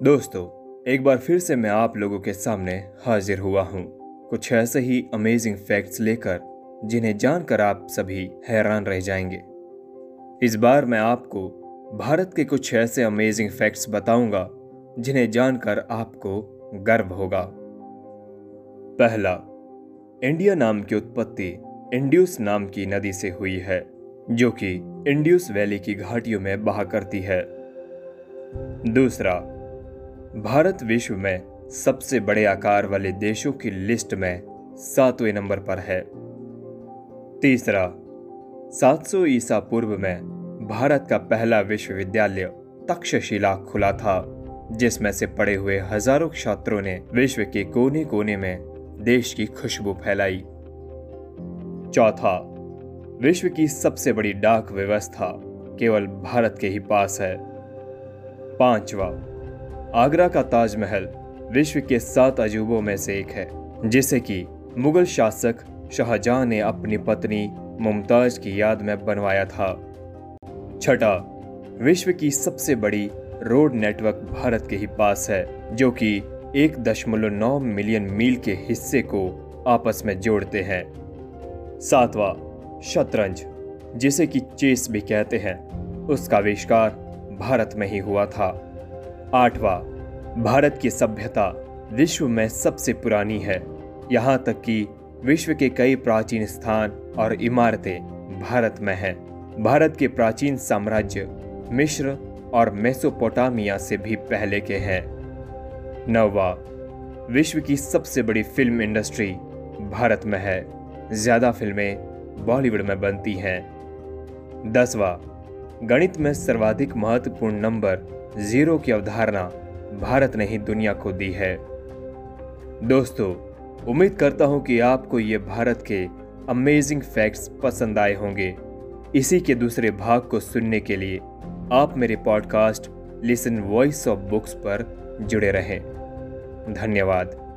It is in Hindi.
दोस्तों, एक बार फिर से मैं आप लोगों के सामने हाजिर हुआ हूँ। कुछ ऐसे ही अमेजिंग फैक्ट्स लेकर, जिन्हें जानकर आप सभी हैरान रह जाएँगे। इस बार मैं आपको भारत के कुछ ऐसे अमेजिंग फैक्ट्स बताऊँगा, जिन्हें जानकर आपको गर्व होगा। पहला, इंडिया नाम की उत्पत्ति इंड्यूस नाम की नदी से हुई है, जो कि इंड्यूस वैली की घाटियों में बहा करती है। दूसरा भारत विश्व में सबसे बड़े आकार वाले देशों की लिस्ट में सातवें नंबर पर है। तीसरा 700 ईसा पूर्व में भारत का पहला विश्वविद्यालय तक्षशिला खुला था, जिसमें से पड़े हुए हज़ारों छात्रों ने विश्व के कोने कोने में देश की खुशबू फैलाई। चौथा, विश्व की सबसे बड़ी डाक व्यवस्था केवल भारत के ही पास है। पांचवा आगरा का ताजमहल विश्व के सात अजूबों में से एक है, जिसे कि मुगल शासक शाहजहां ने अपनी पत्नी मुमताज़ की याद में बनवाया था। छठा, विश्व की सबसे बड़ी रोड नेटवर्क भारत के ही पास है, जो कि एक दशमलव नौ मिलियन मील के हिस्से को आपस में जोड़ते हैं। सातवां, शतरंज, जिसे कि चेस भी कहते हैं, उसका आविष्कार भारत में ही हुआ था। आठवां, भारत की सभ्यता विश्व में सबसे पुरानी है। यहाँ तक कि विश्व के कई प्राचीन स्थान और इमारतें भारत में हैं। भारत के प्राचीन साम्राज्य मिश्र और मेसोपोटामिया से भी पहले के हैं। नौवा, विश्व की सबसे बड़ी फ़िल्म इंडस्ट्री भारत में है। ज़्यादा फ़िल्में बॉलीवुड में बनती हैं। दसवा गणित में सर्वाधिक महत्वपूर्ण नंबर ज़ीरो की अवधारणा भारत ने ही दुनिया को दी है। दोस्तों, उम्मीद करता हूँ कि आपको ये भारत के अमेजिंग फैक्ट्स पसंद आए होंगे। इसी के दूसरे भाग को सुनने के लिए आप मेरे podcast listen voice of books पर जुड़े रहें। धन्यवाद।